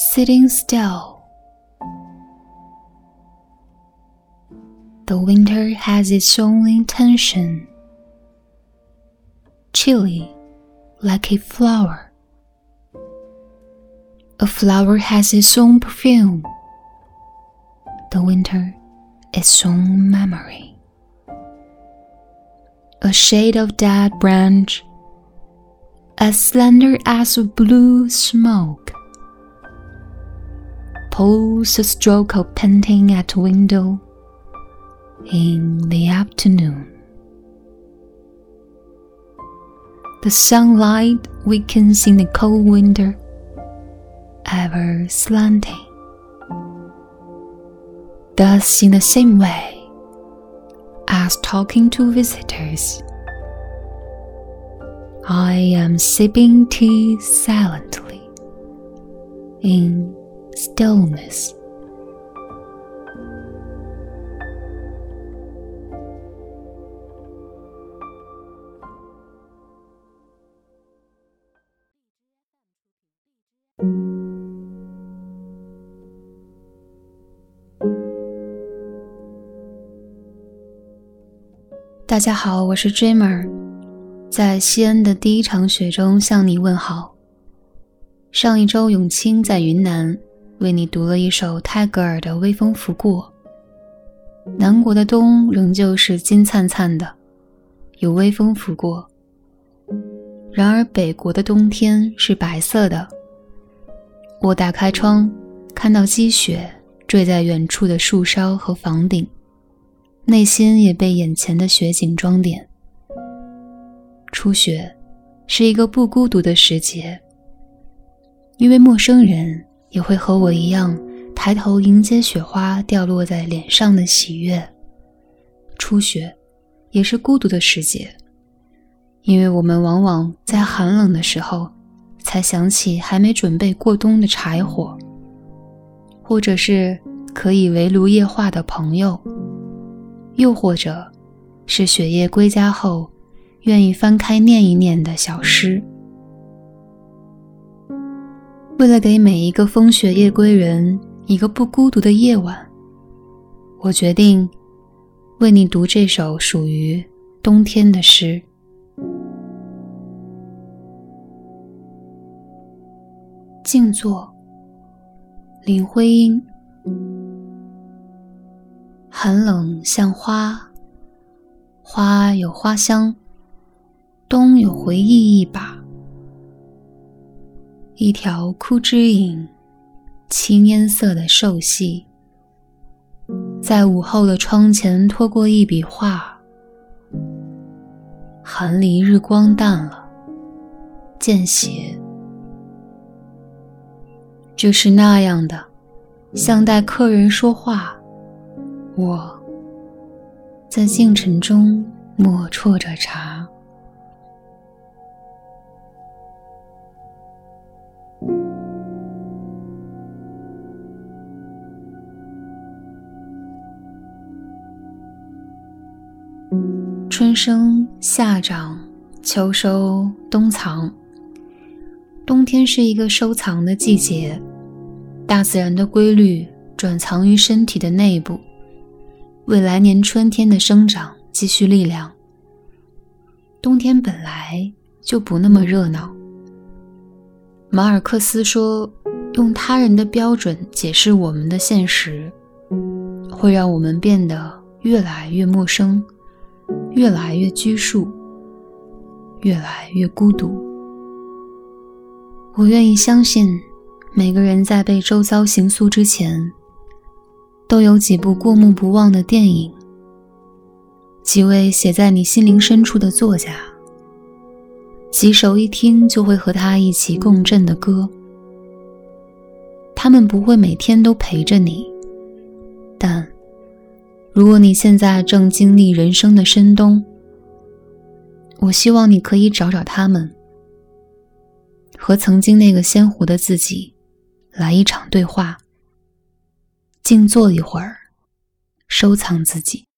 sitting still. The winter has its own intention, chilly like a flower. A flower has its own perfume, the winter its own memory. A shade of dead branch, as slender as a blue smoke pulls a stroke of painting at window in the afternoon. The sunlight weakens in the cold winter, ever slanting. Thus, in the same way as talking to visitors, I am sipping tea silently in stillness. 大家好，我是 Dreamer，在西安的第一场雪中向你问好。上一周，永清在云南为你读了一首泰戈尔的《微风拂过》。南国的冬仍旧是金灿灿的，有微风拂过；然而北国的冬天是白色的。我打开窗，看到积雪坠在远处的树梢和房顶，内心也被眼前的雪景装点。初雪是一个不孤独的时节，因为陌生人。也会和我一样抬头迎接雪花掉落在脸上的喜悦。初雪，也是孤独的时节，因为我们往往在寒冷的时候，才想起还没准备过冬的柴火，或者是可以围炉夜话的朋友，又或者，是雪夜归家后，愿意翻开念一念的小诗。为了给每一个风雪夜归人一个不孤独的夜晚，我决定为你读这首属于冬天的诗。静坐，林徽因。寒冷像花，花有花香，冬有回忆一把。一条枯枝影，青烟色的瘦细，在午后的窗前拖过一笔画。寒离日光淡了，见斜，就是那样的，像待客人说话。我在静沉中默啜着茶。春生夏长，秋收冬藏。冬天是一个收藏的季节，大自然的规律转藏于身体的内部，为来年春天的生长积蓄力量。冬天本来就不那么热闹。马尔克斯说：“用他人的标准解释我们的现实，会让我们变得越来越陌生。”越来越拘束，越来越孤独。我愿意相信，每个人在被周遭形塑之前，都有几部过目不忘的电影，几位写在你心灵深处的作家，几首一听就会和他一起共振的歌。他们不会每天都陪着你，如果你现在正经历人生的深冬，我希望你可以找找他们，和曾经那个鲜活的自己来一场对话，静坐一会儿，收藏自己。